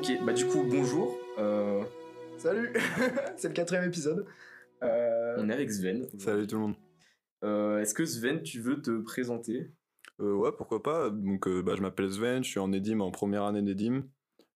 Ok, bah du coup, bonjour. Euh, Salut C'est le quatrième épisode. Euh, on est avec Sven. Salut tout le monde. Euh, Est-ce que Sven, tu veux te présenter? Euh, ouais, pourquoi pas. Donc, euh, bah, je m'appelle Sven, je suis en EDIM, en première année d'EDIM.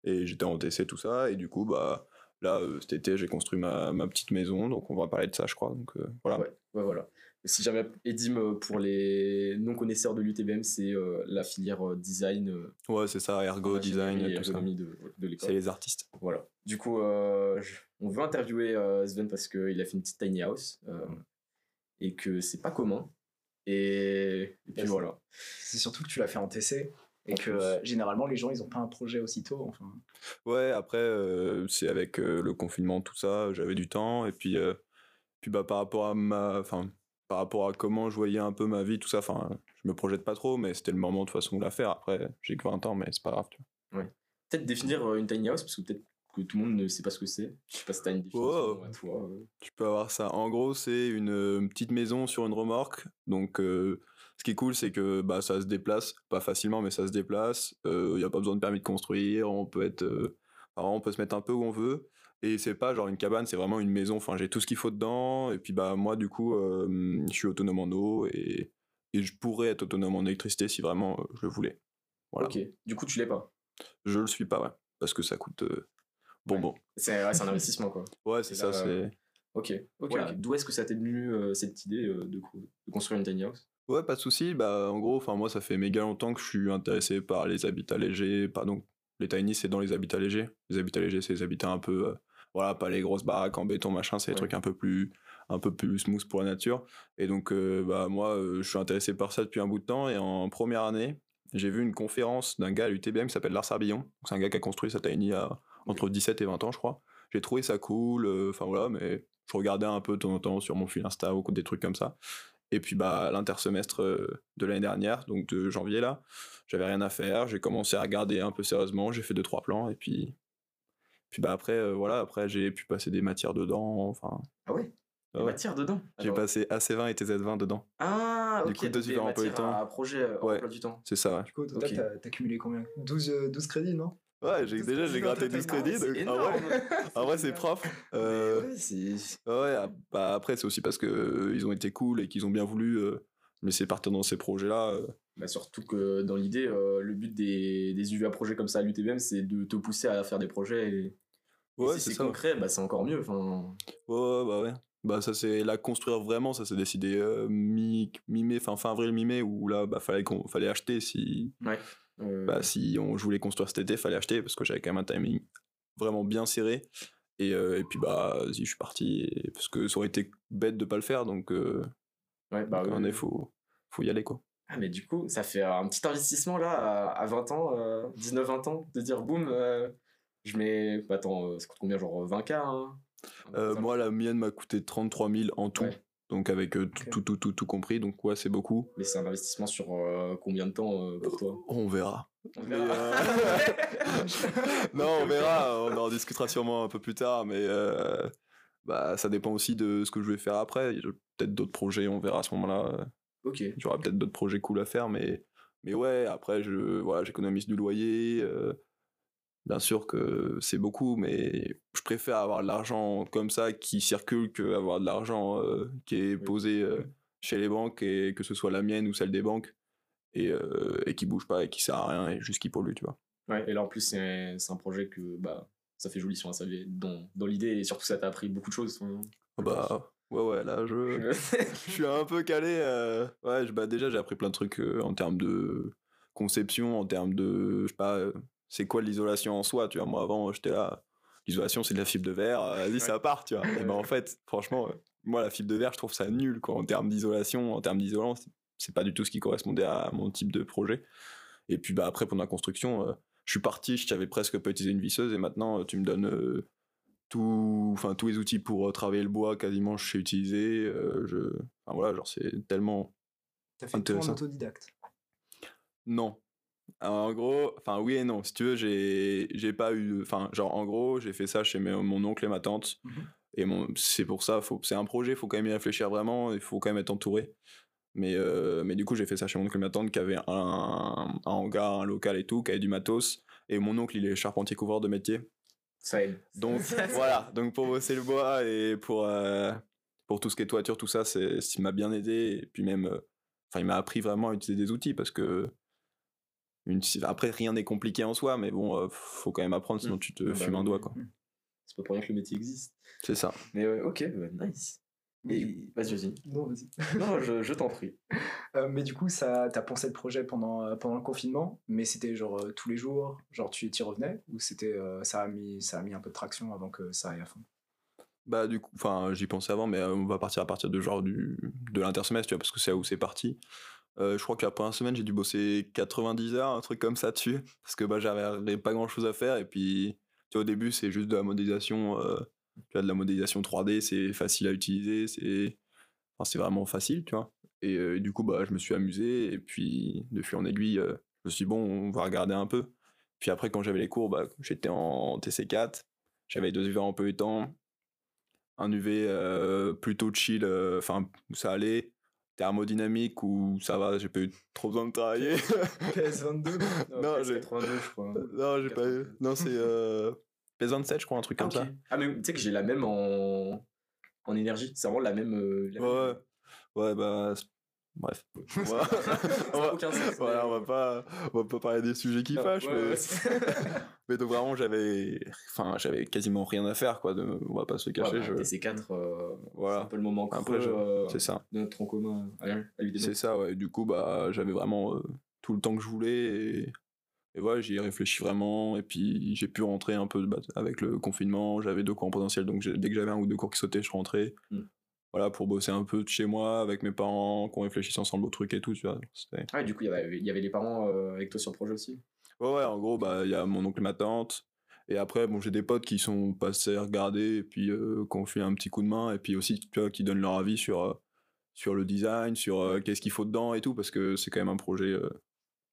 Et j'étais en TC, tout ça. Et du coup, bah, là, euh, cet été, j'ai construit ma, ma petite maison. Donc, on va parler de ça, je crois. Donc, euh, voilà. Ouais, ouais, voilà. Si jamais Edim, euh, pour les non-connaisseurs de l'UTBM, c'est euh, la filière euh, design, euh, Ouais, c'est ça, ergo, design, et tout ça. de, de l'école. C'est les artistes. Voilà. Du coup, euh, je- on veut interviewer euh, Sven parce qu'il a fait une petite tiny house euh, et que c'est pas commun. Et, et puis voilà. C'est surtout que tu l'as fait en TC et En que euh, généralement les gens ils ont pas un projet aussitôt. Enfin, Ouais, après, euh, c'est avec euh, le confinement, tout ça, j'avais du temps. Et puis, euh, puis bah, par rapport à ma. Enfin, par rapport à comment je voyais un peu ma vie, tout ça, enfin, je me projette pas trop, mais c'était le moment de toute façon de la faire. Après, j'ai que 20 ans, mais c'est pas grave, tu vois. Peut-être définir euh, une tiny house parce que peut-être que tout le monde ne sait pas ce que c'est. Je sais pas si t'as une définition Oh. à toi. euh. Tu peux avoir ça. En gros, c'est une, euh, petite maison sur une remorque. Donc, euh, ce qui est cool, c'est que bah, ça se déplace, pas facilement, mais ça se déplace. Il n'y a pas besoin de permis de construire. On peut être, on peut se mettre un peu où on veut. Et c'est pas genre une cabane, c'est vraiment une maison. Enfin, j'ai tout ce qu'il faut dedans. Et puis, bah, moi, du coup, euh, je suis autonome en eau et, et je pourrais être autonome en électricité si vraiment euh, je le voulais. Voilà. Ok. Du coup, tu l'es pas? Je le suis pas, ouais. Parce que ça coûte euh, bonbon. C'est ouais, c'est un investissement quoi. Ouais, c'est ça, là, c'est. Ok. Ok. Voilà. D'où est-ce que ça t'est venu euh, cette idée euh, de, co- de construire une tiny house? Ouais, pas de souci. Bah, en gros, enfin moi, ça fait méga longtemps que je suis intéressé par les habitats légers. Pas donc les tiny, c'est dans les habitats légers. Les habitats légers, c'est les habitats un peu, euh, voilà, pas les grosses baraques en béton machin. C'est Ouais. trucs un peu plus, un peu plus smooth pour la nature. Et donc, euh, bah moi, euh, je suis intéressé par ça depuis un bout de temps. Et en première année, j'ai vu une conférence d'un gars à l'UTBM qui s'appelle Lars Arbillon. C'est un gars qui a construit sa tiny à entre 17 et 20 ans, je crois. J'ai trouvé ça cool. euh, Enfin voilà, mais je regardais un peu de temps en temps sur mon fil Insta ou des trucs comme ça. Et puis bah l'intersemestre euh, de l'année dernière, donc de janvier là, j'avais rien à faire, j'ai commencé à regarder un peu sérieusement, j'ai fait deux trois plans et puis puis bah après euh, voilà, après j'ai pu passer des matières dedans, enfin Ah ouais? Des ouais. matières dedans? j'ai Alors- passé AC20 et TZ20 dedans. Ah, Du ok. coup, deux du matières temps. À projet euh, Ouais. emploi du temps. C'est ça. du coup, au total, Ok. t'as cumulé combien? 12, euh, 12 crédits, non? Ouais, ouais j'ai déjà j'ai gratté ta 12 tiny crédits. Donc- ah énorme. ouais, en vrai c'est propre. Euh, Ouais, c'est. Ouais, ah, bah après c'est aussi parce que euh, ils ont été cool et qu'ils ont bien voulu euh, me laisser partir dans ces projets-là. Bah, surtout que dans l'idée, euh, le but des, des UVA projets comme ça à l'UTBM, c'est de te pousser à faire des projets. Et, et Ouais, si c'est concret, bah, c'est encore mieux. Enfin, Ouais, bah ouais. Bah ça c'est la construire vraiment, ça s'est décidé euh, mi mi-mai, fin fin avril mi-mai où là bah fallait qu'on fallait acheter si ouais. Euh, bah si on je voulais construire cet été, fallait acheter parce que j'avais quand même un timing vraiment bien serré. Et, et puis bah vas-y, je suis parti et- parce que ça aurait été bête de pas le faire donc ouais, bah, donc, ouais. en effet, faut faut y aller quoi. Ah, mais du coup, ça fait un petit investissement là, à, à 20 ans, euh, 19-20 ans, de dire boum, euh, je mets. Bah, attends, euh, ça coûte combien Genre 20K hein Euh, moi la mienne m'a coûté 33 000 en tout. Ouais. Donc avec euh, tout, tout, tout, tout, tout compris, donc ouais, c'est beaucoup. Mais c'est un investissement sur euh, combien de temps euh, pour toi? On verra. On verra. euh, non, on verra, on en discutera sûrement un peu plus tard, mais euh, bah, ça dépend aussi de ce que je vais faire après. Peut-être d'autres projets, on verra à ce moment-là. Ok. J'aurai peut-être d'autres projets cool à faire, mais, mais ouais, après, je, voilà, j'économise du loyer. euh, bien sûr que c'est beaucoup, mais je préfère avoir de l'argent comme ça qui circule qu'avoir de l'argent euh, qui est posé euh, chez les banques, et que ce soit la mienne ou celle des banques, et, et qui bouge pas et qui sert à rien et juste qui pollue, tu vois. Ouais, et là en plus, c'est un projet que bah, ça fait joli sur un saluer dans, dans l'idée et surtout ça t'a appris beaucoup de choses. Ah Bah ouais ouais là je, je suis un peu calé euh, ouais je- bah déjà j'ai appris plein de trucs euh, en termes de conception en termes de je sais pas euh, c'est quoi l'isolation en soi tu vois. Moi avant j'étais là l'isolation c'est de la fibre de verre vas-y ça part tu vois. Et ben en fait franchement moi la fibre de verre je trouve ça nul quoi en termes d'isolation en termes d'isolant c'est- pas du tout ce qui correspondait à mon type de projet. Et puis bah après pendant la construction je suis parti je savais presque pas utiliser une visseuse et maintenant tu me donnes tout, enfin tous les outils pour euh, travailler le bois quasiment je sais utiliser. euh, je, enfin voilà, genre c'est tellement T'as fait tout en autodidacte. non. Alors, en gros, enfin oui et non. Si tu veux, j'ai j'ai pas eu, enfin genre en gros j'ai fait ça chez mes- mon oncle et ma tante. Mhm. Et mon, c'est pour ça, faut, c'est un projet, faut quand même y réfléchir vraiment, il faut quand même être entouré. Mais, euh, mais du coup, j'ai fait ça chez mon oncle et ma tante qui avait un, un hangar, un local et tout, qui avait du matos. Et mon oncle, il est charpentier couvreur de métier. Ça aide. Donc voilà, donc pour bosser le bois et pour, euh, pour tout ce qui est toiture, tout ça, c'est ce qui m'a bien aidé. Et puis même, euh, enfin, il m'a appris vraiment à utiliser des outils parce que une, après, rien n'est compliqué en soi, mais bon, euh, faut quand même apprendre, sinon tu te Bah, fumes un doigt, quoi. C'est pas pour rien que le métier existe. C'est ça. Mais ouais, ok, bah, nice. Et vas-y, vas-y. Non, vas-y. Non, je, je t'en prie. Euh, mais du coup, ça, t'as pensé le projet pendant, euh, pendant le confinement, mais c'était genre euh, tous les jours, genre tu y revenais, ou c'était euh, ça a mis ça a mis un peu de traction avant que ça aille à fond? Bah du coup, enfin j'y pensais avant, mais euh, on va partir à partir de genre du, de l'intersemestre, tu vois, parce que c'est là où c'est parti. Euh, je crois que la première semaine, j'ai dû bosser 90 heures, un truc comme ça dessus, parce que bah j'avais pas grand chose à faire, et puis tu vois, au début c'est juste de la modélisation, euh, tu vois, de la modélisation 3D, c'est facile à utiliser, c'est enfin, c'est vraiment facile, tu vois. Et, euh, et du coup, bah je me suis amusé, et puis de fil en aiguille, euh, je me suis dit, bon, on va regarder un peu. Puis après, quand j'avais les cours, bah, j'étais en TC4, j'avais deux UV en peu de temps, un UV euh, plutôt chill, enfin où ça allait, thermodynamique où ça va, j'ai pas eu trop besoin de travailler. PS22 Non, j'ai- 82, je crois. non, j'ai pas eu. Non, c'est euh, PS27, je crois, un truc comme Ok. ça. Ah, mais tu sais que j'ai la même en, en énergie. C'est vraiment la même. euh, la même- Ouais, ouais, bah. Bref. On, n'a va, aucun sens. voilà, on va pas, on va pas parler des sujets qui Non, fâchent, ouais, mais, ouais, c'est- mais donc vraiment j'avais, enfin j'avais quasiment rien à faire quoi. De, on va pas se cacher. Ouais, bah, je- TC4, euh, Voilà. c'est un peu le moment creux Après, je- euh, c'est ça. de notre tronc commun à, à l'UDB. C'est ça, ouais. Du coup, bah, j'avais vraiment euh, tout le temps que je voulais et, et ouais, j'y ai réfléchi vraiment. Et puis, j'ai pu rentrer un peu bah, avec le confinement. J'avais deux cours en présentiel, donc dès que j'avais un ou deux cours qui sautaient, je rentrais. Mm. Voilà, pour bosser un peu de chez moi avec mes parents, qu'on réfléchisse ensemble au truc et tout, tu vois. Ah, du coup, il y avait, y avait les parents euh, avec toi sur le projet aussi? Ouais, ouais, en gros, bah, il y a mon oncle et ma tante. Et après, bon, j'ai des potes qui sont passés à regarder et puis euh, qui ont fait un petit coup de main. Et puis aussi, tu vois, qui donnent leur avis sur, euh, sur le design, sur euh, qu'est-ce qu'il faut dedans et tout, parce que c'est quand même un projet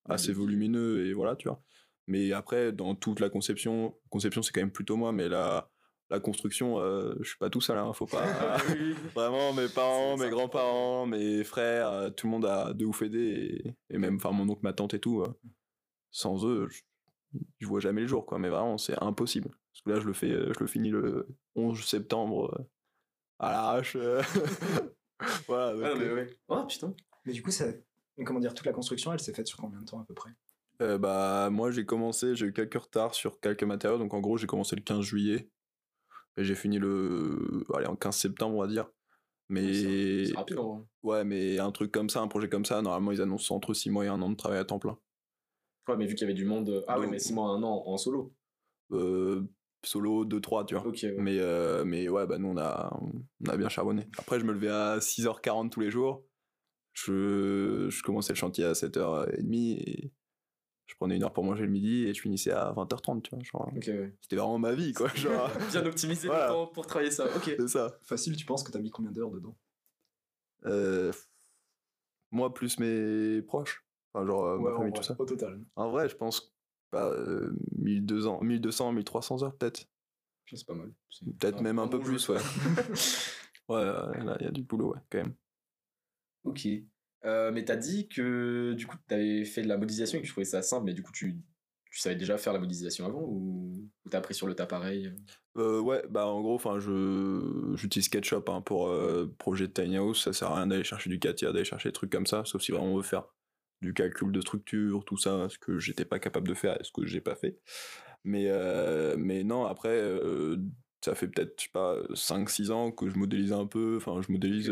assez Ouais, volumineux et voilà, tu vois. Mais après, dans toute la conception, conception c'est quand même plutôt moi, mais la, la construction, euh, je suis pas tout seul, hein, faut pas. Vraiment, mes parents, mes grands-parents, mes frères, euh, tout le monde a de ouf aidé, et, et même, enfin, mon oncle, ma tante et tout. euh, sans eux, je, je vois jamais le jour, quoi. Mais vraiment, c'est impossible. Parce que là, je le fais, je le finis le 11 septembre à l'arrache. voilà. donc, Ah, mais ouais. Oh putain. Mais du coup, ça, comment dire, toute la construction, elle s'est faite sur combien de temps à peu près? Euh, bah, moi, j'ai commencé, j'ai eu quelques retards sur quelques matériaux. Donc, en gros, j'ai commencé le 15 juillet. Et j'ai fini le. Allez, en 15 septembre, on va dire. Mais. C'est rapide. Ouais, mais un truc comme ça, un projet comme ça, normalement, ils annoncent entre 6 mois et un an de travail à temps plein. Ouais, mais vu qu'il y avait du monde. euh, Ah, ouais, Donc- mais 6 mois, un an en solo. Euh, solo 2-3, tu vois. Ouais. Mais, euh, mais ouais, bah nous, on a, on a bien charbonné. Après, je me levais à 6h40 tous les jours. Je, je commençais le chantier à 7h30 et je prenais une heure pour manger le midi et je finissais à 20h30, tu vois. Genre, Ok, ouais. c'était vraiment ma vie, quoi. Genre, Bien optimiser Voilà. le temps pour travailler ça. Ok. c'est ça. Facile, tu penses que t'as mis combien d'heures dedans? Euh, moi, plus mes proches. Enfin, genre, euh, ma en famille, vrai, tout ça. Au total. En vrai, je pense bah, euh, 1200, 1200, 1300 heures peut-être. C'est pas mal. Peut-être même un peu plus, ouais. ouais, ouais, là, il y a du boulot, ouais, quand même. Ok. Euh, mais t'as dit que du coup t'avais fait de la modélisation et que tu trouvais ça simple, mais du coup tu, tu savais déjà faire la modélisation avant ou, ou t'as appris sur le tas pareil Euh, ouais, bah en gros, enfin, je j'utilise SketchUp hein, pour euh, projet de tiny house. Ça sert à rien d'aller chercher du CATIA, d'aller chercher des trucs comme ça, sauf si vraiment on veut faire du calcul de structure, tout ça, ce que j'étais pas capable de faire et ce que j'ai pas fait. Mais mais non, après, ça fait peut-être je sais pas 5-6 ans que je modélise un peu. Enfin, je modélise.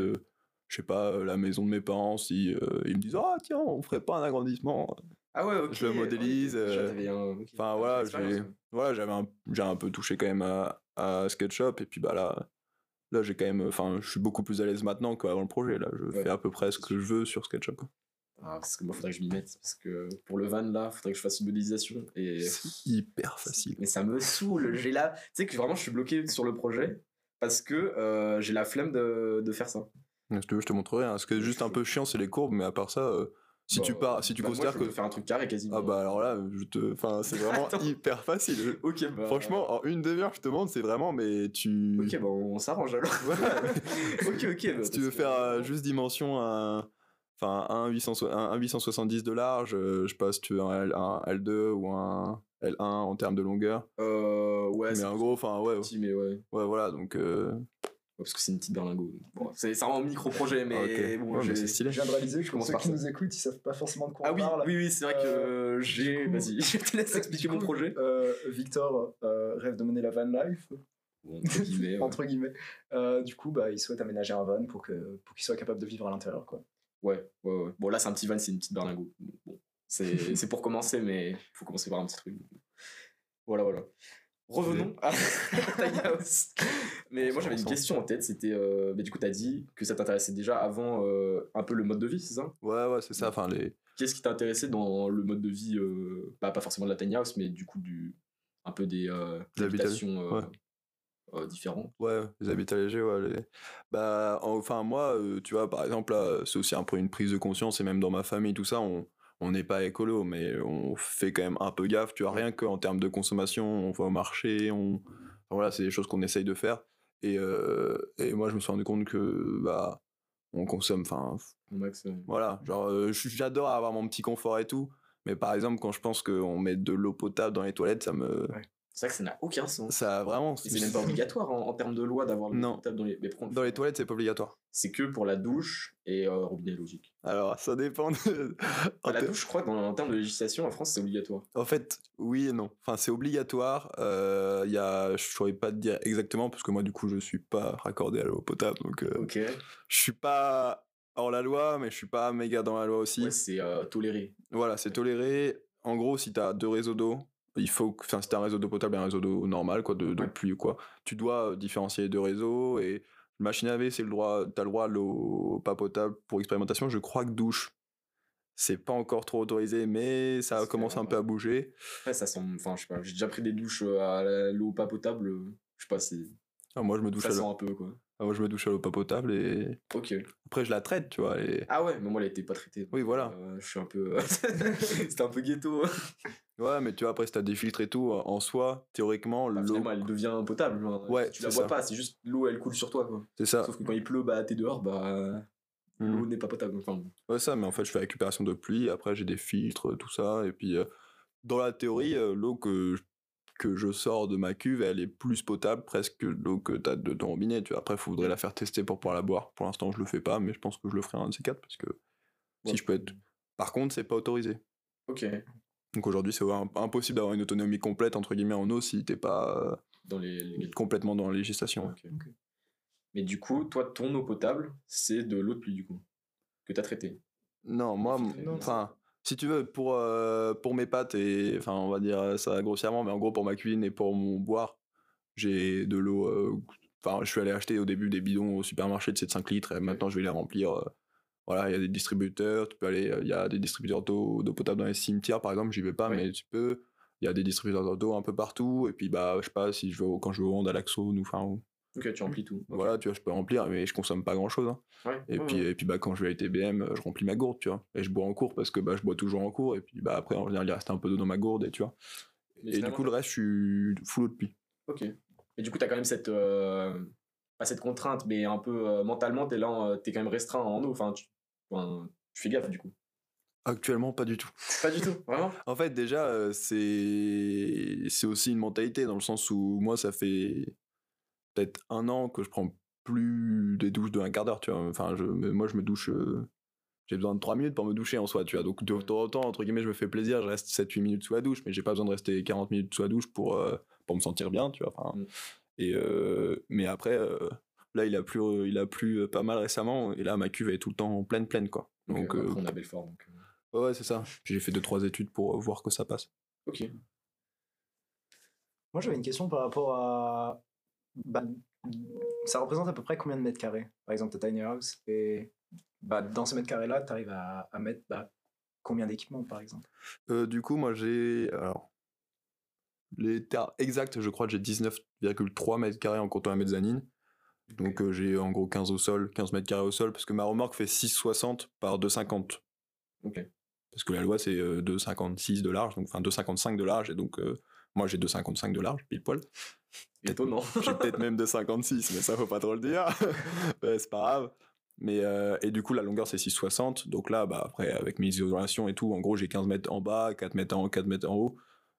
Je sais pas, euh, la maison de mes parents, si euh, ils me disent Ah, tiens, on ferait pas un agrandissement. Ah ouais, ok. Je le modélise, ouais, euh, un-. Enfin voilà, j'ai ouais. voilà, j'avais un, j'ai un peu touché quand même à, à SketchUp et puis bah là, là j'ai quand même, enfin, je suis beaucoup plus à l'aise maintenant qu'avant le projet. Là, je Ouais. fais à peu près ce que je veux sur SketchUp. quoi. Ah, parce que moi faudrait que je m'y mette parce que pour le van là, faudrait que je fasse une modélisation et C'est hyper facile. mais ça me saoule. J'ai là, tu sais que vraiment je suis bloqué sur le projet parce que euh, j'ai la flemme de, de faire ça. Si tu veux, je te montrerai. hein. Ce qui est juste un peu chiant, c'est les courbes, mais à part ça, euh, si Bah, tu pars, si tu bah, moi, considères je que faire un truc carré quasiment. ah bah alors là, je te, enfin, c'est vraiment hyper facile. Ok, bah, Franchement, en une demi-heure, je te demande, c'est vraiment, mais tu. Ok, bah on s'arrange alors. Ok, ok. si tu veux faire euh, juste dimension un enfin un, 800 un, un 870 de large euh, je sais pas si tu veux un, L- un L2 ou un L1 en termes de longueur. Euh, ouais, mais en gros, enfin, ouais, petit, mais ouais. ouais, voilà, donc. Parce que c'est une petite berlingot. Bon, c'est c'est un micro-projet, mais ok. bon, Ouais, j'ai- stylé. Je viens de réaliser Je que ceux qui ça. nous écoutent, ils savent pas forcément de quoi Ah on oui, parle. oui, oui, c'est vrai que Euh, j'ai. du coup- Vas-y, je te laisse expliquer mon projet. euh, Victor euh, rêve de mener la van life, Bon, entre guillemets, ouais. entre guillemets. Euh, du coup, bah, il souhaite aménager un van pour que pour qu'il soit capable de vivre à l'intérieur. quoi. Ouais, ouais, ouais. Bon, là, c'est un petit van, c'est une petite berlingot. Bon, c'est c'est pour commencer, mais il faut commencer par un petit truc. Voilà, voilà. Revenons à Tiny House. Mais moi, j'avais une question en tête. C'était. euh, mais du coup, t'as dit que ça t'intéressait déjà avant euh, un peu le mode de vie, c'est ça? Ouais, ouais, c'est ça. Enfin, les. Qu'est-ce qui t'intéressait dans le mode de vie euh, bah, Pas forcément de la tiny house, mais du coup, du, un peu des euh, habitations euh, ouais. euh, différentes? Ouais, les habitats légers, ouais. les- Bah, enfin, moi, euh, tu vois, par exemple, là, c'est aussi un peu une prise de conscience, et même dans ma famille, tout ça, on on n'est pas écolo, mais on fait quand même un peu gaffe, tu vois, rien qu'en termes de consommation, on va au marché, on... enfin, voilà, c'est des choses qu'on essaye de faire. Et, euh, et moi, je me suis rendu compte que, bah, on consomme, enfin, voilà, genre, euh, j'adore avoir mon petit confort et tout, mais par exemple, quand je pense qu'on met de l'eau potable dans les toilettes, ça me... C'est vrai que ça n'a aucun sens. Ça, vraiment... C'est même pas obligatoire en, en termes de loi d'avoir le Non. dans les. Mais Dans les toilettes, c'est pas obligatoire. C'est que pour la douche et euh, robinet logique. Alors, ça dépend de... Enfin, la douche, je crois, dans, en termes de législation, en France, c'est obligatoire. En fait, oui et non. Enfin, c'est obligatoire. Euh, y a, je saurais pas te dire exactement parce que moi, du coup, je suis pas raccordé à l'eau potable, donc euh, Ok. je suis pas hors la loi, mais je suis pas méga dans la loi aussi. Ouais, c'est euh, toléré. Voilà, c'est toléré. En gros, si t'as deux réseaux d'eau, il faut, que- enfin, si t'as un réseau d'eau potable et un réseau d'eau normal, quoi, de, de Ouais. pluie ou quoi, tu dois euh, différencier les deux réseaux et machine à laver, c'est le droit, t'as le droit à l'eau pas potable pour expérimentation. Je crois que douche, c'est pas encore trop autorisé, mais ça commence un peu à bouger. Après, ça semble. Enfin, je sais pas, j'ai déjà pris des douches euh, à l'eau pas potable. euh, Je sais pas, c'est. Ah, moi, je me douche Ça à sent l'eau. un peu, quoi. Ah, moi, je me douche à l'eau pas potable et Ok. après, je la traite, tu vois. Et... Ah ouais, mais moi, elle était pas traitée. Oui, voilà. euh, je suis un peu. C'était un peu ghetto. Ouais, mais tu vois, après, si t'as des filtres et tout, en soi, théoriquement, Bah, l'eau, elle devient potable. genre, Ouais, tu la ça. pas, c'est juste l'eau, elle coule sur toi, quoi. c'est ça. Sauf que quand il pleut, bah, t'es dehors, bah. Mhm. L'eau n'est pas potable. Enfin. Ouais, ça, mais en fait, je fais récupération de pluie, après, j'ai des filtres, tout ça, et puis, euh, dans la théorie, euh, l'eau que, je- que je sors de ma cuve, elle est plus potable presque que l'eau que t'as de ton robinet, tu vois. Après, il faudrait la faire tester pour pouvoir la boire. Pour l'instant, je le fais pas, mais je pense que je le ferai un de ces quatre, parce que si je peux être... Par contre, c'est pas autorisé. Ok. Donc aujourd'hui, c'est im- impossible d'avoir une autonomie complète, entre guillemets, en eau si t'es pas euh, Dans les. les- complètement dans la législation. Ok. Mais du coup, toi, ton eau potable, c'est de l'eau de pluie, du coup. Que t'as traité. Non, moi, enfin, si tu veux, pour, euh, pour mes pâtes et, enfin, on va dire ça grossièrement, mais en gros, pour ma cuisine et pour mon boire, j'ai de l'eau, euh, enfin, je suis allé acheter au début des bidons au supermarché de 5 litres et maintenant je vais les remplir. euh, voilà, il y a des distributeurs, tu peux aller, il y a des distributeurs d'eau d'eau potable dans les cimetières, par exemple, j'y vais pas, mais tu peux. Il y a des distributeurs d'eau un peu partout, et puis, bah, je sais pas, si je vais quand je vais au Honda Laxo, ou enfin, ou- Ok, tu remplis tout. Ok. voilà, tu vois, je peux remplir, mais je consomme pas grand chose. Ouais, Et ouais, puis, ouais. et puis bah, quand je vais à ITBM, euh, je remplis ma gourde, tu vois. Et je bois en cours parce que bah, je bois toujours en cours. Et puis bah, après, en général, il reste un peu d'eau dans ma gourde, et tu vois. Mais et du coup, le reste, je suis full eau de pluie. Ok. Et du coup, t'as quand même cette. euh, Pas cette contrainte, mais un peu euh, mentalement, t'es là, en- t'es quand même restreint en eau. Enfin, tu, enfin, tu fais gaffe, du coup. Actuellement, pas du tout. Pas du tout, vraiment? En fait, déjà, euh, c'est c'est aussi une mentalité dans le sens où moi, ça fait peut-être un an que je prends plus des douches de un quart d'heure, tu vois. Enfin, je, moi, je me douche. euh, J'ai besoin de 3 minutes pour me doucher en soi, tu vois. Donc, de temps en temps, entre guillemets, je me fais plaisir, je reste 7-8 minutes sous la douche, mais j'ai pas besoin de rester 40 minutes sous la douche pour, euh, pour me sentir bien, tu vois. Enfin, Mm. et, euh, mais après, là, il a plu, il a plu pas mal récemment, et là, ma cuve est tout le temps pleine, pleine, quoi. Donc, on a Belfort. Donc, ouais, ouais, c'est ça. J'ai fait 2-3 études pour voir que ça passe. Ok. Moi, j'avais une question par rapport à. Bah, ça représente à peu près combien de mètres carrés? Par exemple, ta tiny house. Et bah, dans ces mètres carrés-là, tu arrives à, à mettre bah, combien d'équipements, par exemple? Euh, du coup, moi, j'ai. Alors. Les terres exactes, je crois que j'ai 19,3 mètres carrés en comptant la mezzanine. Donc, euh, j'ai en gros 15 au sol, 15 mètres carrés au sol, parce que ma remorque fait 6,60 par 2,50. Ok. Parce que la loi, c'est euh, 2,56 de large, donc enfin 2,55 de large, et donc euh, moi, j'ai 2,55 de large, pile poil. Étonnant. J'ai peut-être même 2,56, mais ça, faut pas trop le dire. C'est pas grave. Mais, euh, et du coup, la longueur, c'est 6,60. Donc là, bah, après, avec mes isolations et tout, en gros, j'ai 15 mètres en bas, 4 mètres en haut, 4 mètres en haut.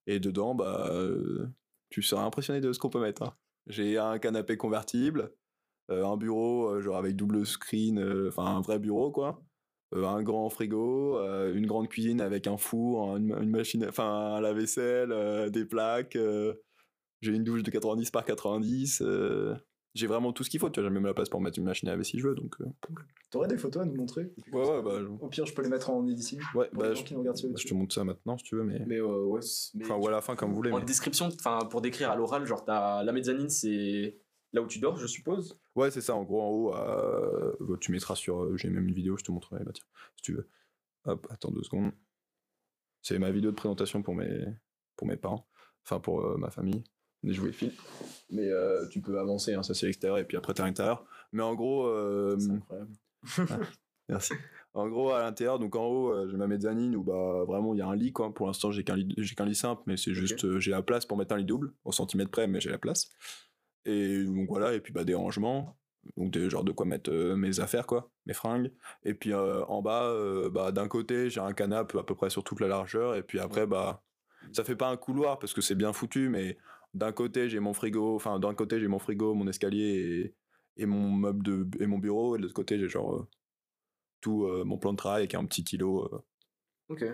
Et dedans, bah, euh, tu seras impressionné de ce qu'on peut mettre. hein. J'ai un canapé convertible, euh, un bureau genre avec double screen, enfin un vrai bureau quoi. Euh, un grand frigo, euh, une grande cuisine avec un four, une, une machine, enfin un lave-vaisselle, euh, des plaques. j'ai une douche de 90 par 90. euh, j'ai vraiment tout ce qu'il faut. Tu vois, j'ai même la place pour mettre une machine à laver si je veux. Donc, T'aurais des photos à nous montrer? Ouais, ouais, bah, je- Au pire, je peux les mettre en editing. ouais, bah, gens je, qui nous regardent sur je YouTube. te montre ça maintenant si tu veux, mais, Mais euh, ouais. mais enfin ou à la fin comme vous voulez. En mais- description, enfin pour décrire à l'oral, genre t'as la mezzanine, c'est là où tu dors, je suppose? Ouais, c'est ça. En gros, en haut, euh, bah, tu mettras sur. euh, J'ai même une vidéo, je te montrerai. Bah, tiens, si tu veux. Hop, attends deux secondes. C'est ma vidéo de présentation pour mes, pour mes parents. Enfin, pour euh, ma famille. Des jouets fil. Mais tu peux avancer, hein, ça c'est l'extérieur, et puis après t'as l'intérieur. Mais en gros. C'est incroyable. Merci. En gros, à l'intérieur, donc en haut, j'ai ma mezzanine où bah, vraiment il y a un lit. Quoi. Pour l'instant, j'ai qu'un lit, qu'un lit simple, mais c'est juste, j'ai la place pour mettre un lit double, au centimètre près, mais j'ai la place. Et donc voilà, et puis bah, des rangements, donc des, genre de quoi mettre euh, mes affaires, quoi, mes fringues. Et puis euh, en bas, euh, bah, d'un côté, j'ai un canapé à peu près sur toute la largeur, et puis après, bah, ça fait pas un couloir parce que c'est bien foutu, mais d'un côté, j'ai mon frigo, enfin, d'un côté, j'ai mon frigo, mon escalier et, et mon meuble de, et mon bureau, et de l'autre côté, j'ai genre. tout mon plan de travail avec un petit euh, Ok.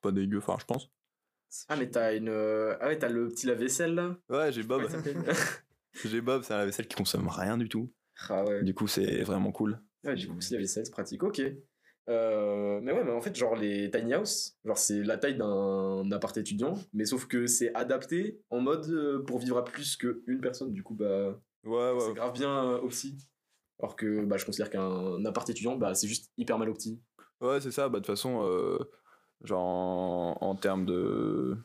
pas dégueu, enfin je pense. Ah mais t'as une, ah ouais t'as le petit lave-vaisselle là? Ouais, j'ai Bob. J'ai Bob, c'est un lave-vaisselle qui consomme rien du tout. ah ouais. Du coup, c'est vraiment cool. Ouais, du coup, si lave-vaisselle, c'est pratique. Ok. Euh, mais ouais, mais en fait, genre les tiny house, genre c'est la taille d'un appart étudiant, mais sauf que c'est adapté en mode euh, pour vivre à plus qu'une personne. Du coup, bah, Ouais, c'est grave bien euh, opti. Alors que bah, je considère qu'un appart étudiant, bah, c'est juste hyper mal opti. Ouais, c'est ça. Bah, de toute façon, euh, genre en, en termes de.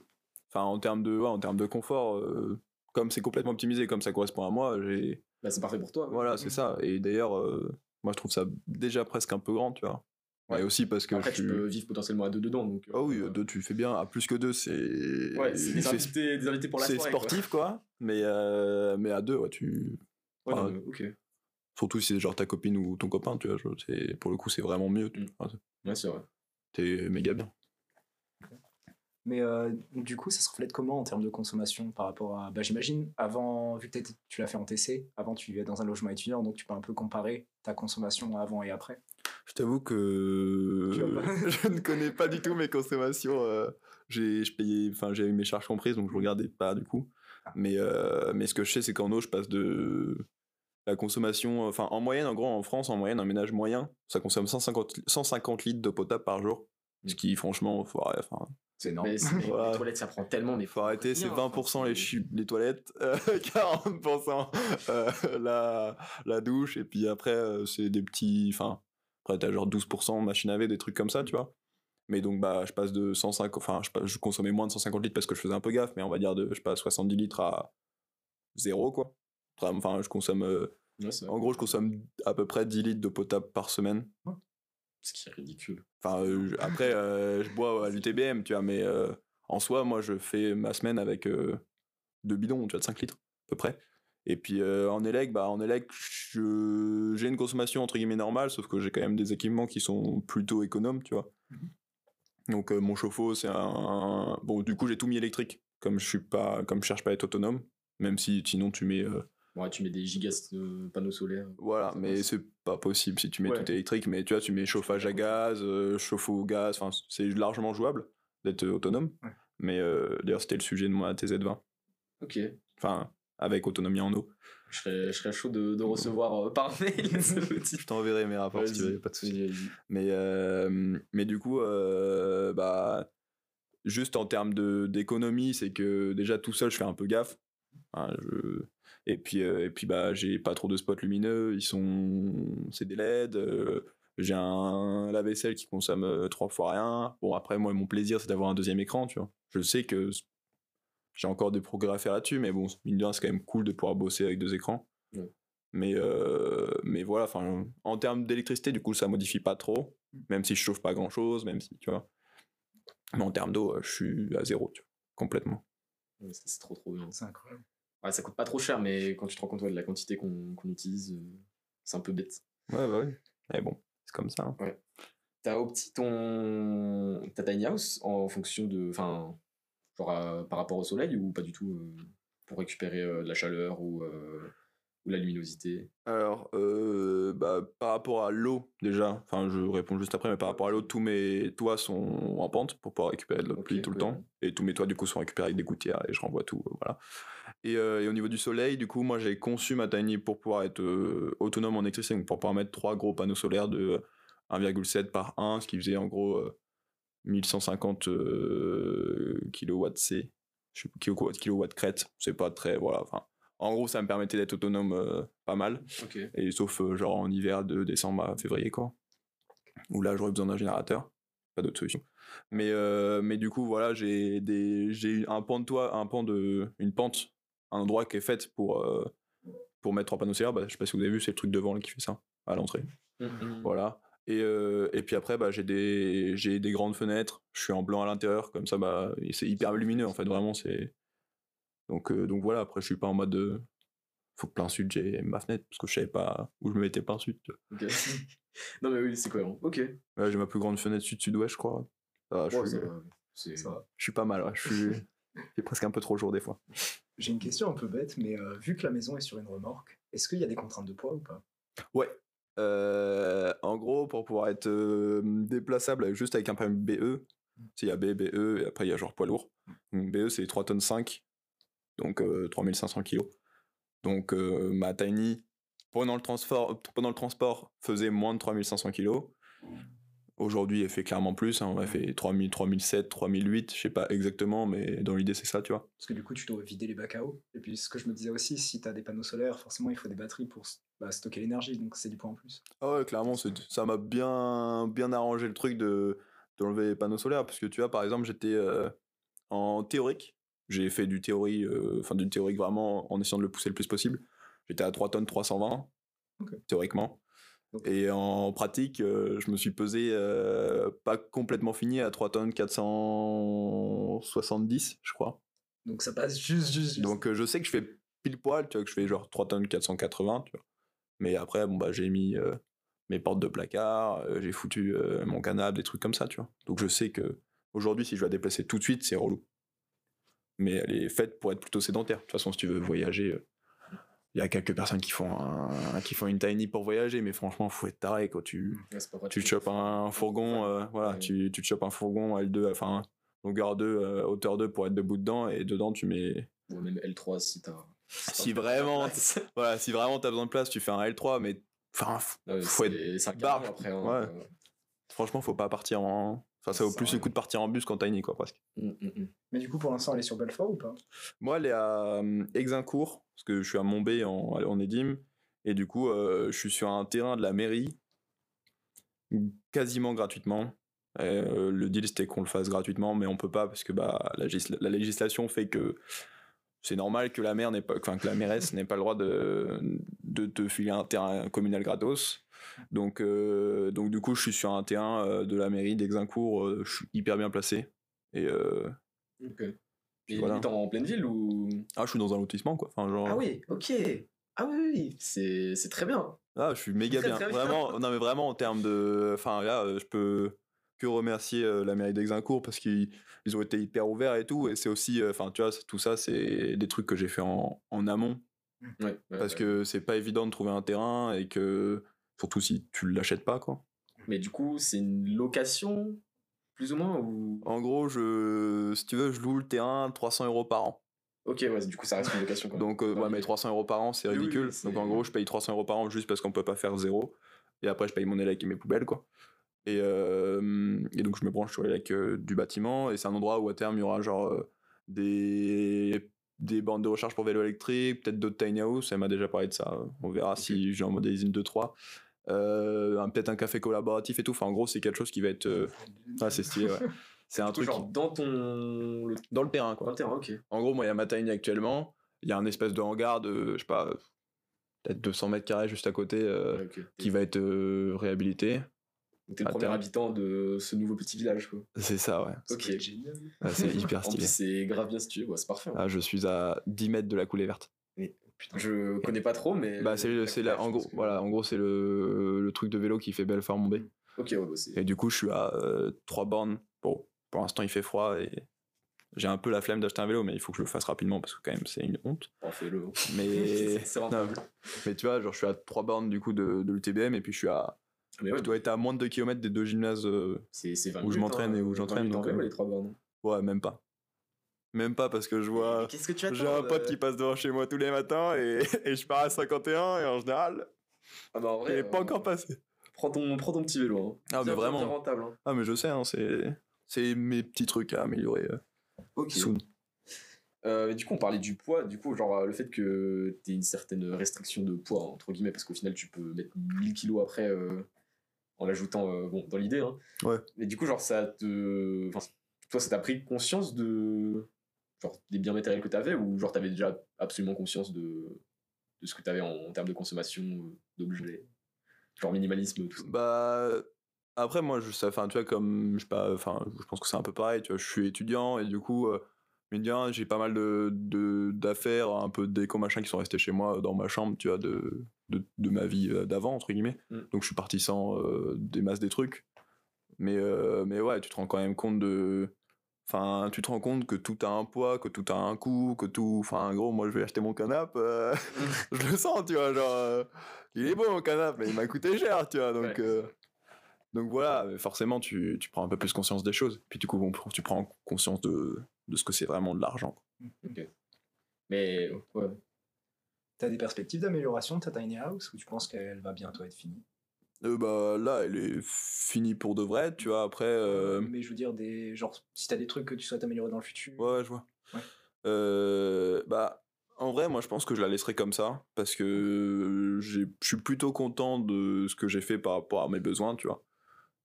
Enfin, en termes de, ouais, en termes de confort, euh, comme c'est complètement optimisé, comme ça correspond à moi, j'ai. Bah, c'est parfait pour toi. ouais. Voilà, c'est ça. Et d'ailleurs, euh, moi je trouve ça déjà presque un peu grand, tu vois. Ouais. Et aussi parce que. Après, je tu suis- peux vivre potentiellement à deux dedans. Donc, Ah oui, euh, deux, tu fais bien. À plus que deux, c'est. Ouais, c'est des invités, des invités pour la soirée. sportif, quoi. Mais, euh, mais à deux, ouais, tu. Ouais, non, ok. Surtout si c'est genre ta copine ou ton copain, tu vois. je- c'est- Pour le coup, c'est vraiment mieux. tu Mm. vois, Ouais, c'est vrai. T'es méga bien. Mais euh, du coup, ça se reflète comment en termes de consommation par rapport à. Bah, J'imagine, avant, vu que tu l'as fait en TC, avant tu vivais dans un logement étudiant, donc tu peux un peu comparer ta consommation avant et après. Je t'avoue que je ne connais pas du tout mes consommations. euh, j'ai enfin eu mes charges comprises, donc je regardais pas du coup. Ah. Mais euh, mais ce que je sais, c'est qu'en eau, je passe de la consommation, enfin en moyenne, en gros en France, en moyenne, un ménage moyen, ça consomme 150, li- 150 litres d'eau potable par jour. Ce qui, franchement, faut, arrêter- enfin, C'est énorme. Mais, les toilettes, ça prend tellement. Mais faut arrêter, c'est rien, 20% enfin, les, les toilettes, euh, 40% euh, la, la douche, et puis après, euh, c'est des petits. Enfin, après, t'as genre 12% machine à laver, des trucs comme ça, tu vois. Mais donc, bah, je passe de 150. Enfin, je, je consommais moins de 150 litres parce que je faisais un peu gaffe, mais on va dire de, je passe 70 litres à zéro, quoi. Enfin, je consomme. euh, Ouais, en gros, je consomme à peu près 10 litres d'eau potable par semaine. Ce qui est ridicule. Enfin, euh, je- après, euh, je bois à l'UTBM, tu vois, mais euh, en soi, moi, je fais ma semaine avec euh, deux bidons, tu vois, de 5 litres, à peu près. Et puis euh, en élec, bah, en élec, je- j'ai une consommation entre guillemets normale, sauf que j'ai quand même des équipements qui sont plutôt économes, tu vois. Donc euh, mon chauffe-eau, c'est un. Bon, du coup, j'ai tout mis électrique, comme je suis pas, comme je cherche pas à être autonome, même si sinon tu mets. euh, Ouais, tu mets des gigas de panneaux solaires. voilà, mais c'est pas possible si tu mets Ouais. tout électrique. Mais tu vois, tu mets chauffage à gaz, euh, chauffe-eau au gaz, enfin, c'est largement jouable d'être autonome. Ouais. Mais euh, d'ailleurs, c'était le sujet de moi TZ20. Ok. Enfin, avec autonomie en eau. Je serais, je serais chaud de, de recevoir euh, par mail ce petit. Je t'enverrai mes rapports si tu veux, pas de souci. Mais, euh, mais du coup, euh, bah, juste en termes d'économie, c'est que déjà tout seul, je fais un peu gaffe. Hein, je- Et puis, euh, et puis bah, j'ai pas trop de spots lumineux, ils sont... c'est des LED. euh, J'ai un lave-vaisselle qui consomme euh, trois fois rien. Bon, après, moi, mon plaisir, c'est d'avoir un deuxième écran, tu vois. Je sais que j'ai encore des progrès à faire là-dessus, mais bon, mine de rien, c'est quand même cool de pouvoir bosser avec deux écrans. Ouais. Mais, euh, mais voilà, enfin, en termes d'électricité, du coup, ça modifie pas trop, même si je chauffe pas grand-chose, même si, tu vois. Mais en termes d'eau, euh, je suis à zéro, tu vois, complètement. Ouais, c'est trop trop bien. C'est incroyable. Ouais, ça coûte pas trop cher, mais quand tu te rends compte ouais, de la quantité qu'on utilise, euh, c'est un peu bête. Ouais, bah oui. Mais bon, c'est comme ça. hein. T'as opti ton ta tiny house en fonction de. Enfin, Genre euh, par rapport au soleil ou pas du tout euh, Pour récupérer euh, de la chaleur ou, ou la luminosité? Alors, euh, bah, par rapport à l'eau, déjà, enfin, je réponds juste après, mais par rapport à l'eau, tous mes toits sont en pente pour pouvoir récupérer de l'eau de pluie tout le ouais. temps. Et tous mes toits, du coup, sont récupérés avec des gouttières et je renvoie tout, euh, voilà. Et, euh, et au niveau du soleil, du coup, moi, j'ai conçu ma Tiny pour pouvoir être autonome en électricité, donc pour pouvoir mettre trois gros panneaux solaires de 1,7 par 1, ce qui faisait en gros euh, 1150 euh, kilowatts C, je sais kilowatts crête, c'est pas très, voilà, enfin. En gros, ça me permettait d'être autonome euh, pas mal. Et sauf euh, genre en hiver de décembre à février, quoi. Où là, j'aurais besoin d'un générateur. Pas d'autre solution. Mais, euh, mais du coup, voilà, j'ai des j'ai eu un pan de toit, un pan de. une pente, un endroit qui est fait pour, pour mettre trois panneaux solaires. Bah, je sais pas si vous avez vu, c'est le truc devant là, qui fait ça, à l'entrée. Mhm. Voilà. Et, euh, et puis après, bah, j'ai des, j'ai des grandes fenêtres. Je suis en blanc à l'intérieur, comme ça, bah, c'est hyper lumineux en fait, vraiment. c'est Donc, euh, donc voilà, après, je suis pas en mode. euh, faut que plein sud, j'ai ma fenêtre, parce que je savais pas où je me mettais plein sud. non mais oui, c'est cohérent. Ok. Ouais, j'ai ma plus grande fenêtre sud-sud-ouest, je crois. Ah, je, suis, ça va, c'est- Ça va. je suis pas mal, ouais. Je suis, j'ai presque un peu trop jour des fois. J'ai une question un peu bête, mais euh, vu que la maison est sur une remorque, est-ce qu'il y a des contraintes de poids ou pas? Ouais. Euh, en gros, pour pouvoir être euh, déplaçable avec- juste avec un permis BE, il y a B, BE, et après il y a genre poids lourd. Donc BE, c'est 3 tonnes 5, donc euh, 3500 kilos. Donc euh, ma Tiny, pendant le, transport, pendant le transport, faisait moins de 3500 kilos. Aujourd'hui, elle fait clairement plus. Hein. Elle fait 3000, 3007, 3008, je sais pas exactement, mais dans l'idée, c'est ça, tu vois. Parce que du coup, tu dois vider les bacs à eau. Et puis, ce que je me disais aussi, si tu as des panneaux solaires, forcément, il faut des batteries pour bah, stocker l'énergie, donc c'est du poids en plus. Ah ouais, clairement, c'est- ça m'a bien, bien arrangé le truc de d'enlever les panneaux solaires. Parce que tu vois, par exemple, j'étais euh, en théorique. J'ai fait du théorie, euh, enfin du théorique vraiment en essayant de le pousser le plus possible. J'étais à 3 tonnes 320, Ok. théoriquement. Et en pratique, euh, je me suis pesé euh, pas complètement fini à 3 tonnes 470, je crois. Donc ça passe juste, juste, juste. Donc euh, je sais que je fais pile poil, tu vois, que je fais genre 3 tonnes 480, tu vois. Mais après, bon, bah, j'ai mis mes portes de placard, j'ai foutu mon canapé, des trucs comme ça, tu vois. Donc je sais que aujourd'hui, si je dois déplacer tout de suite, c'est relou. Mais elle est faite pour être plutôt sédentaire. De toute façon, si tu veux voyager, euh, il y a quelques personnes qui font, un- qui font une tiny pour voyager, mais franchement, faut être taré quand tu, Ouais, tu te chopes un fourgon, euh, voilà, Ouais. tu, tu te chopes un fourgon L2, enfin longueur 2, euh, hauteur 2 pour être debout dedans, et dedans tu mets. Ou même L3 si t'as. Si vraiment, voilà, si vraiment t'as besoin de place, tu fais un L3, mais enfin, faut être carreau après. hein. Ouais. franchement, faut pas partir en. Enfin, ça vaut Ça, plus le coup de partir en bus qu'en tiny, quoi, presque. Mm, mm, mm. Mais du coup, pour l'instant, elle est sur Belfort ou pas? Moi, elle est à euh, Exincourt, parce que je suis à Montbé en, en Édime, et du coup, euh, je suis sur un terrain de la mairie, quasiment gratuitement. Euh, le deal, c'était qu'on le fasse gratuitement, mais on peut pas, parce que bah, la, gis- la législation fait que c'est normal que la maire pas, que la mairesse n'ait pas le droit de, de te filer un terrain communal gratos. Donc, euh, donc du coup, je suis sur un terrain euh, de la mairie d'Exincourt, euh, je suis hyper bien placé. Et Ok. Et Voilà. en pleine ville ou? ah, je suis dans un lotissement, quoi. Enfin, genre, Ah oui, ok. Ah oui, oui, oui. C'est très bien. Ah, je suis méga Très, bien. très bien. Vraiment, non mais vraiment en termes de, enfin là, je peux que remercier la mairie d'Exincourt parce qu'ils ils ont été hyper ouverts et tout. Et c'est aussi, enfin tu vois, tout ça, c'est des trucs que j'ai fait en, en amont Ouais, ouais, parce ouais. que c'est pas évident de trouver un terrain et que surtout si tu l'achètes pas quoi. Mais du coup, c'est une location, plus ou moins ou... En gros, je, si tu veux, je loue le terrain 300 euros par an. Ok, ouais, du coup, ça reste une location. Quand même. Donc, euh, ouais, mais 300 euros par an, c'est oui, ridicule. oui, Donc, en gros, je paye 300 euros par an juste parce qu'on peut pas faire zéro. Et après, je paye mon élec et mes poubelles, quoi. Et, euh, et donc, je me branche sur l'élec euh, du bâtiment. Et c'est un endroit où, à terme, il y aura genre euh, des, des bornes de recharge pour vélo électrique, peut-être d'autres tiny house. Elle m'a déjà parlé de ça. On verra si j'ai en modélisme 2-3. Euh, peut-être un café collaboratif et tout. Enfin, en gros, c'est quelque chose qui va être. euh, ah, c'est stylé, ouais. C'est un coup, truc genre dans ton. le- dans le terrain, quoi. Dans le terrain, ok. En gros, moi, il y a ma tiny actuellement. Il y a un espèce de hangar de, je sais pas, peut-être 200 mètres carrés juste à côté euh, Ouais, qui va être euh, réhabilité. Donc, T'es le premier terme. habitant de ce nouveau petit village, quoi. C'est ça, ouais. Ok. génial. Ouais, c'est hyper stylé. c'est grave bien situé, ouais, c'est parfait. hein. Ah, je suis à 10 mètres de la coulée verte. Putain, je connais pas trop, mais. Bah, c'est, c'est la, en gros, voilà, en gros, c'est le, le truc de vélo qui fait Belfort Montbé. Ok, ouais, bah, c'est. Et du coup, je suis à 3 bornes. Bon, pour l'instant, il fait froid et j'ai un peu la flemme d'acheter un vélo, mais il faut que je le fasse rapidement parce que quand même c'est une honte. Oh, fais-le. Mais, c'est non, mais tu vois, genre je suis à 3 bornes du coup de, de l'UTBM et puis je suis à. Mais ouais, Je dois être à moins de 2 km des deux gymnases. euh, c'est c'est 20 où je m'entraîne hein, et où 20 j'entraîne, en donc, vélo, euh, les trois bornes. Ouais, même pas. Même pas parce que je vois. Qu'est-ce que tu attends J'ai un pote euh qui passe devant chez moi tous les matins et, et je pars à 51 et en général, Ah bah en il vrai, n'est pas euh, encore passé. Prends ton, prends ton petit vélo. Hein. Ah, mais vraiment. rentable. Hein. Ah, mais je sais, hein, c'est, c'est mes petits trucs à améliorer. euh, Ok. soon. Euh, du coup, on parlait du poids. Du coup, genre le fait que tu aies une certaine restriction de poids, entre guillemets, parce qu'au final, tu peux mettre 1000 kilos après euh, en l'ajoutant euh, bon, dans l'idée. Hein. Ouais. Mais du coup, genre, ça te. Enfin, toi, ça t'a pris conscience de. Genre, des biens matériels que tu avais ou genre, tu avais déjà absolument conscience de, de ce que tu avais en, en termes de consommation euh, d'objets Genre minimalisme, tout ça? Bah, après, moi, je, ça, enfin, tu vois, comme, je sais pas, enfin, je pense que c'est un peu pareil, tu vois, je suis étudiant et du coup, euh, de j'ai pas mal de, de, d'affaires, un peu de déco, machin, qui sont restés chez moi dans ma chambre, tu vois, de, de, de ma vie euh, d'avant, entre guillemets. Mm. Donc, je suis parti sans euh, des masses des trucs. Mais, euh, mais ouais, tu te rends quand même compte de. Enfin, tu te rends compte que tout a un poids, que tout a un coût, que tout. Enfin, en gros, moi, je vais acheter mon canapé. euh, je le sens, tu vois, genre. euh, il est beau mon canapé, mais il m'a coûté cher, tu vois. Donc, Ouais. euh, donc voilà, mais forcément, tu, tu prends un peu plus conscience des choses. Puis du coup, bon, tu prends conscience de, de ce que c'est vraiment de l'argent. quoi. Mais ouais. T'as des perspectives d'amélioration de ta tiny house ou tu penses qu'elle va bientôt être finie? Euh, bah, là, elle est finie pour de vrai, tu vois. Après. euh, Mais je veux dire, des, genre, si t'as des trucs que tu souhaites améliorer dans le futur. Ouais, je vois. Ouais. Euh, bah, en vrai, moi, je pense que je la laisserai comme ça parce que je suis plutôt content de ce que j'ai fait par rapport à mes besoins, tu vois.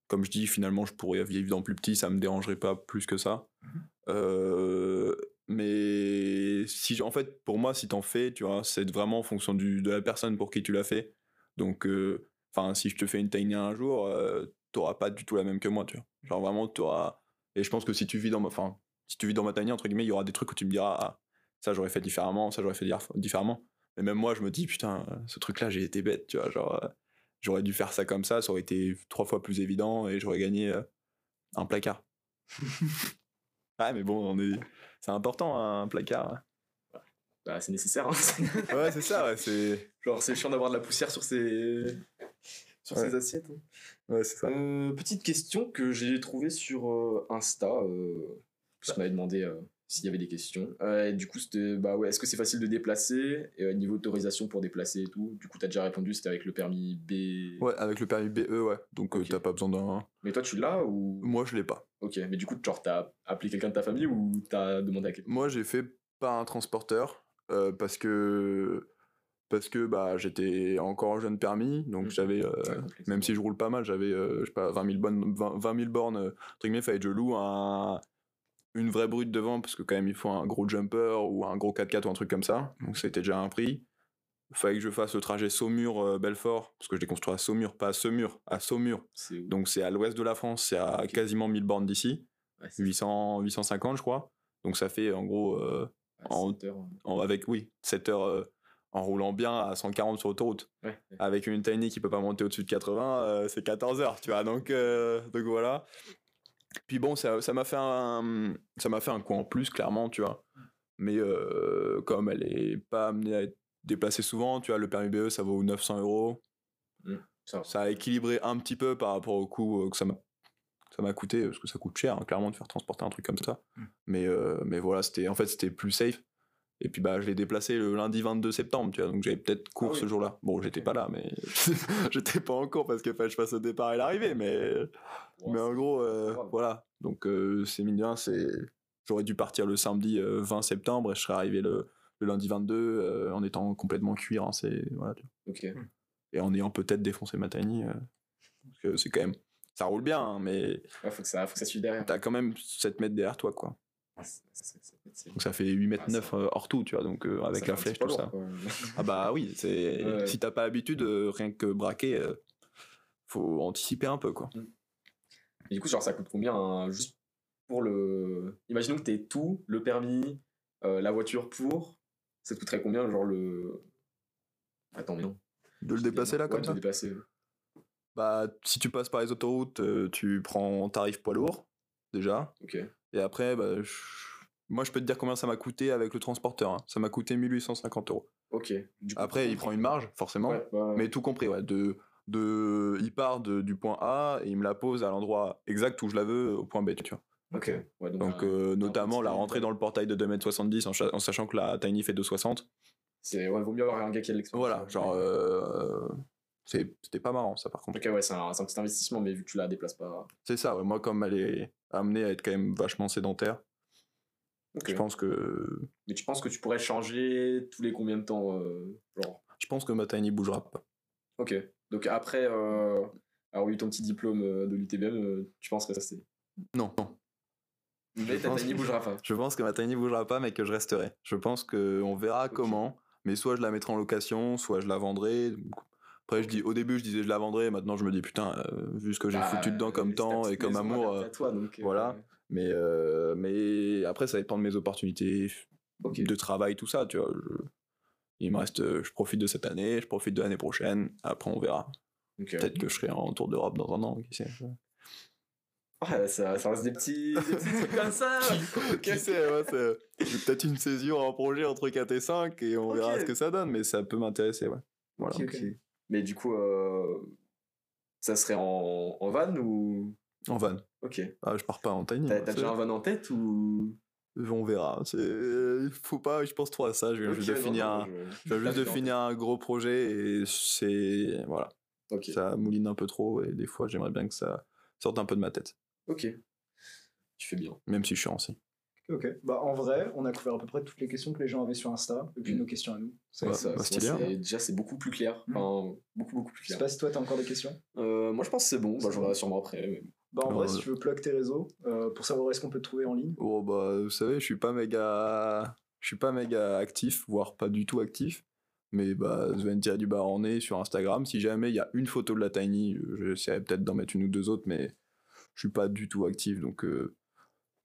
Comme je dis, finalement, je pourrais vivre dans plus petit, ça me dérangerait pas plus que ça. Mhm. Euh, mais si, en fait, pour moi, si t'en fais, tu vois, c'est vraiment en fonction du, de la personne pour qui tu l'as fait. Donc, euh, enfin, si je te fais une tiny un jour, euh, t'auras pas du tout la même que moi, tu vois. Genre vraiment, t'auras. Et je pense que si tu vis dans ma, enfin, si tu vis dans ma tiny entre guillemets, il y aura des trucs où tu me diras, ah, ça j'aurais fait différemment, ça j'aurais fait différemment. Mais même moi, je me dis, putain, euh, ce truc-là, j'ai été bête, tu vois, genre, euh, j'aurais dû faire ça comme ça, ça aurait été trois fois plus évident et j'aurais gagné euh, un placard. ouais, mais bon, on est, c'est important un placard. hein. Bah, c'est nécessaire. Hein. Ouais, c'est ça, ouais, c'est, Genre, c'est chiant d'avoir de la poussière sur ses, sur Ouais. ses assiettes. hein. ouais, c'est ça. Euh, petite question que j'ai trouvée sur euh, Insta. Euh, parce qu'on m'avait demandé s'il y avait des questions. Euh, du coup, c'était bah ouais, est-ce que c'est facile de déplacer? Et, euh, Niveau autorisation pour déplacer et tout. Du coup, t'as déjà répondu, c'était avec le permis B. Ouais, avec le permis BE, ouais. Donc, euh, t'as pas besoin d'un. Mais toi, tu l'as ou? Moi, je l'ai pas. Ok, mais du coup, genre, t'as appelé quelqu'un de ta famille ou t'as demandé à quelqu'un Moi, j'ai fait pas un transporteur parce que parce que bah j'étais encore jeune permis, donc Mhm. j'avais euh, Ouais, complexe, même si je roule pas mal, j'avais euh, je sais pas 20 000 bornes, 20, 20 000 bornes euh, entre guillemets, fallait que je loue un une vraie brute devant parce que quand même il faut un gros jumper ou un gros 4x4 ou un truc comme ça, donc c'était déjà un prix. Fallait que je fasse le trajet Saumur-Belfort, parce que je l'ai construit à Saumur, pas à Saumur, à Saumur. Donc c'est à l'ouest de la France, c'est à quasiment 1000 bornes d'ici, Ouais, c'est- 800, 850 je crois. Donc ça fait en gros euh, ouais, en- heures, hein. en- avec oui 7 heures euh, en roulant bien à 140 sur Ouais, ouais. avec une tiny qui peut pas monter au-dessus de 80 euh, c'est 14 heures tu vois donc euh, donc voilà puis bon ça ça m'a fait un ça m'a fait un coup en plus clairement tu vois mais euh, comme elle est pas amenée à être déplacée souvent tu vois le permis BE ça vaut 900 euros Ça va. ça a équilibré un petit peu par rapport au coût que ça m'a ça m'a coûté parce que ça coûte cher hein, clairement de faire transporter un truc comme ça Mm. mais euh, mais voilà c'était en fait c'était plus safe et puis bah je l'ai déplacé le lundi 22 septembre tu vois. Donc j'avais peut-être cours Ah oui. ce jour-là. Bon j'étais pas là mais j'étais pas en cours parce qu'il fallait que je fasse le départ et l'arrivée mais mais en gros euh, voilà. Donc euh, c'est rien, c'est j'aurais dû partir le samedi euh, 20 septembre et je serais arrivé le, le lundi 22 euh, en étant complètement cuir hein, c'est voilà tu vois. Ok. et en ayant peut-être défoncé ma tiny euh, parce que c'est quand même ça roule bien hein, mais Ouais, faut que ça, faut que ça suive derrière. t'as quand même 7 mètres derrière toi quoi Donc ça fait 8 mètres Ah, ça- 9 euh, hors tout tu vois donc euh, avec la flèche tout ça ah bah oui c'est Ouais. si t'as pas l'habitude euh, rien que braquer euh, faut anticiper un peu quoi Et du coup, genre, ça coûte combien hein, juste pour le. Imaginons que t'aies tout, le permis, la voiture pour. Ça te coûterait combien, genre le. Attends, mais non. de le déplacer là Ouais, comme ça le déplacer. bah si tu passes par les autoroutes tu prends tarif poids lourd déjà Ok. Et après, bah, je, Moi, je peux te dire combien ça m'a coûté avec le transporteur. hein. Ça m'a coûté 1850 euros. Ok. Du coup, Après, il prend une marge, forcément. Ouais, ouais, Mais tout compris, ouais. De, de, il part de- du point A et il me la pose à l'endroit exact où je la veux, au point B, tu vois. Ok. Ouais, donc, Donc, un- euh, notamment, la rentrée dans le portail de 2m70 en, cha- en sachant que la Tiny fait 2,60. c'est ouais, vaut mieux avoir un gars qui a de l'expérience. Voilà, genre, euh, c'était pas marrant, ça, par contre. Ok, ouais, c'est un, c'est un petit investissement, mais vu que tu la déplaces pas. C'est ça, ouais. Moi, comme elle est amenée à être quand même vachement sédentaire, je pense que Mais tu penses que tu pourrais changer tous les combien de temps euh, genre? Je pense que ma Tiny bougera pas. Ok. Donc après euh, avoir eu ton petit diplôme euh, de l'UTBM, euh, tu penses rester. Non, non. Mais ta pense Tiny que- bougera pas. Je pense que ma Tiny bougera pas, mais que je resterai. Je pense qu'on verra comment, mais soit je la mettrai en location, soit je la vendrai. Donc, Après, je dis, au début, je disais je la vendrai, maintenant je me dis putain, euh, vu ce que j'ai Bah, foutu dedans comme temps et comme amour, euh, toi, donc, euh, voilà. mais, euh, mais après, ça dépend de mes opportunités de travail, tout ça, tu vois. je- Il me reste, je profite de cette année, je profite de l'année prochaine, après on verra. Peut-être que je serai en tour d'Europe dans un an, qui sait. Ouais, ça, ça reste des petits, des petits trucs comme ça. Qui sait, ouais, c'est- peut-être une césure en projet entre 4 et 5 et on verra ce que ça donne, mais ça peut m'intéresser, ouais. Voilà. Mais du coup, euh, ça serait en, en van ou? En van. Ok. Ah, je pars pas en tiny. T'as déjà un van en tête ou? On verra. Il faut pas, je pense trop à ça. Je viens juste de non, finir, non, un... je- je viens juste de D'accord. finir un gros projet et c'est. Voilà. Ça mouline un peu trop et des fois, j'aimerais bien que ça sorte un peu de ma tête. Ok. Tu fais bien. Même si je suis ancien. Ok, bah en vrai, on a couvert à peu près toutes les questions que les gens avaient sur Insta, et puis Mm. nos questions à nous. C'est- Ouais, Ça, bah, c'est- hein. c'est- Déjà, c'est beaucoup plus clair. Mm. Enfin, beaucoup, beaucoup plus Je sais clair. pas si toi t'as encore des questions. Euh, moi, je pense que c'est bon. Bah, J'en aurai sûrement après. mais- Bah en vrai, si tu veux plug tes réseaux, euh, pour savoir est-ce qu'on peut te trouver en ligne. Oh, bah, vous savez, je suis pas méga. Je suis pas méga actif, voire pas du tout actif. Mais bah, Sven du bar en est sur Instagram. Si jamais il y a une photo de la Tiny, j'essaierai peut-être d'en mettre une ou deux autres, mais je suis pas du tout actif, donc euh,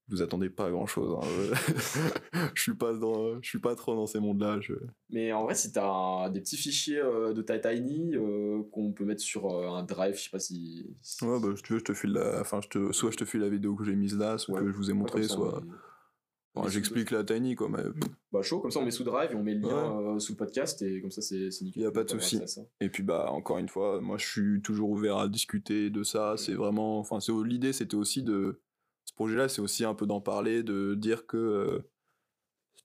vous attendez pas à grand chose. je suis pas dans, je suis pas trop dans ces mondes-là. je- Mais en vrai, si t'as un- des petits fichiers euh, de ta Tiny euh, qu'on peut mettre sur euh, un drive, je sais pas si. si- Ouais, bah, si tu veux, je te file la, enfin, je te, soit je te file la vidéo que j'ai mise là, soit Ouais. que je vous ai montré, ça, soit, enfin, j'explique la Tiny, quoi. Mais Bah chaud, comme ça on met sous drive et on met le lien euh, sous le podcast et comme ça c'est nickel. Y a pas de souci. Et puis bah encore une fois, moi je suis toujours ouvert à discuter de ça. C'est vraiment, enfin c'est l'idée, c'était aussi de projet-là, c'est aussi un peu d'en parler, de dire que euh,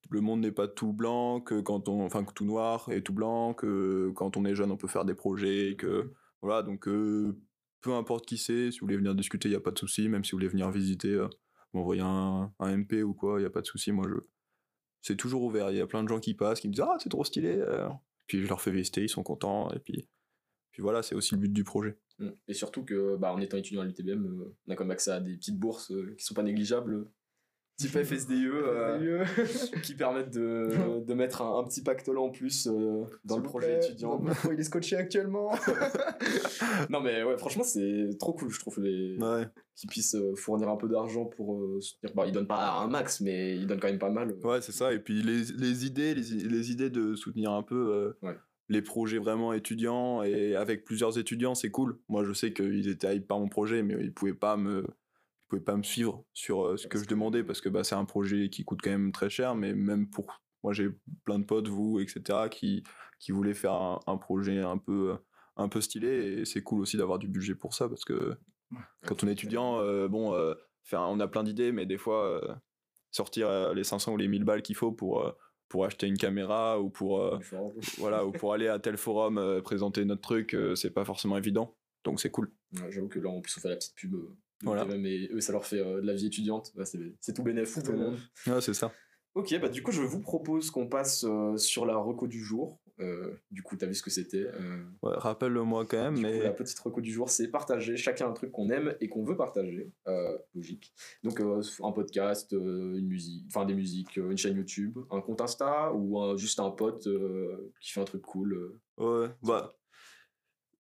le monde n'est pas tout blanc, que quand on, enfin que tout noir et tout blanc, que quand on est jeune on peut faire des projets, que voilà donc euh, peu importe qui c'est, si vous voulez venir discuter, il y a pas de souci, même si vous voulez venir visiter, euh, m'envoyer un, MP ou quoi, il y a pas de souci. Moi je, c'est toujours ouvert. Il y a plein de gens qui passent, qui me disent ah c'est trop stylé. euh. Puis je leur fais visiter, ils sont contents et puis puis voilà, c'est aussi le but du projet. Mm. Et surtout que bah, en étant étudiant à l'UTBM, euh, on a quand même accès à des petites bourses euh, qui sont pas négligeables, type FSDE, euh, qui permettent de, de mettre un, un petit pactole en plus euh, dans le projet plaît, étudiant. il est scotché actuellement. non mais ouais, franchement c'est trop cool, je trouve les Ouais. qu'ils puissent fournir un peu d'argent pour euh, soutenir. Bah, ils donnent pas un max, mais ils donnent quand même pas mal. Ouais, c'est ça. Et puis les, les idées, les, les idées de soutenir un peu euh, Ouais. Les projets vraiment étudiants et avec plusieurs étudiants, c'est cool. Moi, je sais qu'ils étaient hype par mon projet, mais ils pouvaient pas me, ils pouvaient pas me suivre sur euh, ce que je demandais parce que bah, c'est un projet qui coûte quand même très cher. Mais même pour moi, j'ai plein de potes, vous, etc., qui, qui voulaient faire un, un projet un peu, un peu stylé. Et c'est cool aussi d'avoir du budget pour ça parce que quand on est étudiant, euh, bon, euh, faire, on a plein d'idées, mais des fois, euh, sortir les 500 ou les 1000 balles qu'il faut pour, pour acheter une caméra ou pour, euh, voilà, ou pour aller à tel forum euh, présenter notre truc, euh, c'est pas forcément évident. Donc c'est cool. Ouais, J'avoue que là, en plus, on fait la petite pub. euh, Voilà. l'UTBM, et eux, ça leur fait euh, de la vie étudiante. Ouais, c'est tout bénéf pour tout le monde. Ouais, c'est ça. Ok, bah du coup, je vous propose qu'on passe euh, sur la reco du jour. Euh, du coup, t'as vu ce que c'était. euh, Ouais, Rappelle-le-moi quand même, du coup, mais la petite reco du jour, c'est partager chacun un truc qu'on aime et qu'on veut partager. Euh, logique. Donc, un podcast, une musique, enfin des musiques, une chaîne YouTube, un compte Insta ou un- juste un pote qui fait un truc cool. ouais, bah.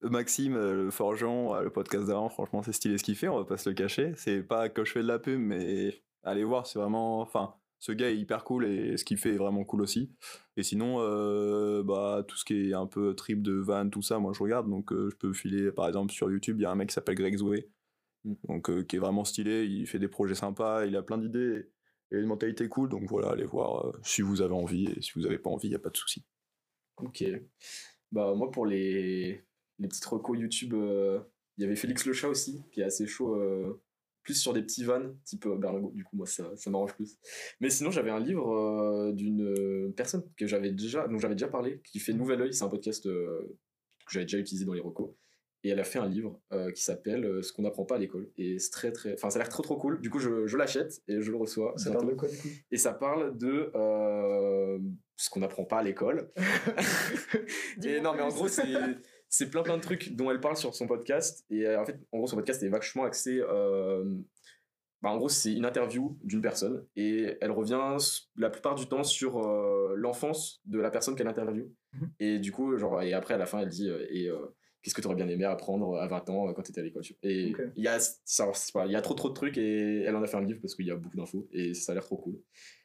Maxime, le forgeron, euh, le podcast d'avant, franchement, c'est stylé ce qu'il fait, on va pas se le cacher. C'est pas que je fais de la pub, mais allez voir, c'est vraiment. Enfin, ce gars est hyper cool et ce qu'il fait est vraiment cool aussi. Et sinon, euh, bah, tout ce qui est un peu trip de van, tout ça, moi je regarde. Donc, euh, je peux filer, par exemple, sur YouTube, il y a un mec qui s'appelle Greg Zoé, Mm. donc, euh, qui est vraiment stylé. Il fait des projets sympas, il a plein d'idées. il a une mentalité cool, donc voilà, allez voir si vous avez envie, et si vous avez pas envie, y a pas de souci. Ok. Bah, moi, pour les, les petites recos YouTube, il y avait Félix Le Chat aussi, qui est assez chaud, plus sur des petits vannes, type euh, Berlingot. Du coup, moi, ça, ça m'arrange plus. Mais sinon, j'avais un livre euh, d'une personne que j'avais déjà, dont j'avais déjà parlé, qui fait Nouvel Oeil. C'est un podcast euh, que j'avais déjà utilisé dans les recos. Et elle a fait un livre euh, qui s'appelle euh, Ce qu'on n'apprend pas à l'école. Et c'est très, très. Enfin, ça a l'air trop, trop cool. Du coup, je, je l'achète et je le reçois. Ça bientôt. parle de quoi du coup? Et ça parle de euh, ce qu'on n'apprend pas à l'école. et non, mais en gros, c'est c'est plein plein de trucs dont elle parle sur son podcast. Et euh, en fait, en gros, son podcast est vachement axé. euh, bah, en gros, c'est une interview d'une personne et elle revient la plupart du temps sur euh, l'enfance de la personne qu'elle interviewe. Mhm. Et du coup, genre, et après, à la fin, elle dit euh, et euh, qu'est-ce que tu aurais bien aimé apprendre à 20 ans euh, quand tu étais à l'école. Et il y a ça, pas- y a trop trop de trucs et elle en a fait un livre parce qu'il y a beaucoup d'infos et ça a l'air trop cool.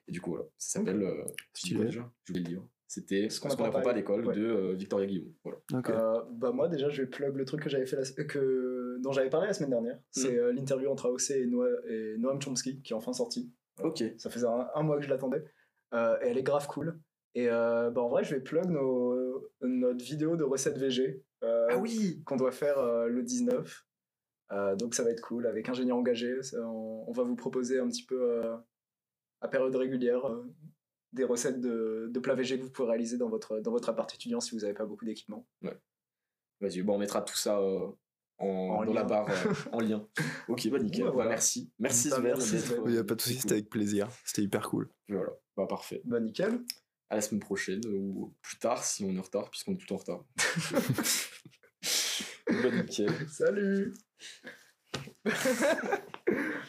Et du coup, voilà, ça s'appelle. euh, je quoi Stylé. déjà J'ai oublié le livre. C'était Ce qu'on qu'on apprend n'apprend pas pas. à l'école de euh, Victoria Guillaume. Voilà. Euh, bah moi déjà je vais plug le truc que j'avais fait la, euh, que dont j'avais parlé la semaine dernière. C'est Mm. euh, l'interview entre AOC et, Noa- et Noam Chomsky qui est enfin sorti. Ok. ça faisait un, un mois que je l'attendais. Euh, et elle est grave cool. Et euh, bah, en vrai je vais plug nos, notre vidéo de recettes VG euh, Ah oui! qu'on doit faire euh, le 19 Euh, donc ça va être cool avec ingénieur engagé. Ça, on, on va vous proposer un petit peu euh, à période régulière euh, des recettes de, de plats VG que vous pouvez réaliser dans votre, dans votre appart étudiant si vous n'avez pas beaucoup d'équipement Vas-y, bon, on mettra tout ça euh, en, En dans lien. la barre euh, en lien. Ok, bah nickel. Ouais, Bah, voilà. merci. Merci Bah, Sven merci, d'être. Sven. Il n'y a pas de souci, cool. c'était avec plaisir. C'était hyper cool. Voilà, bah parfait. Bah nickel. À la semaine prochaine ou plus tard si on est en retard, puisqu'on est tout en retard. bah nickel. Salut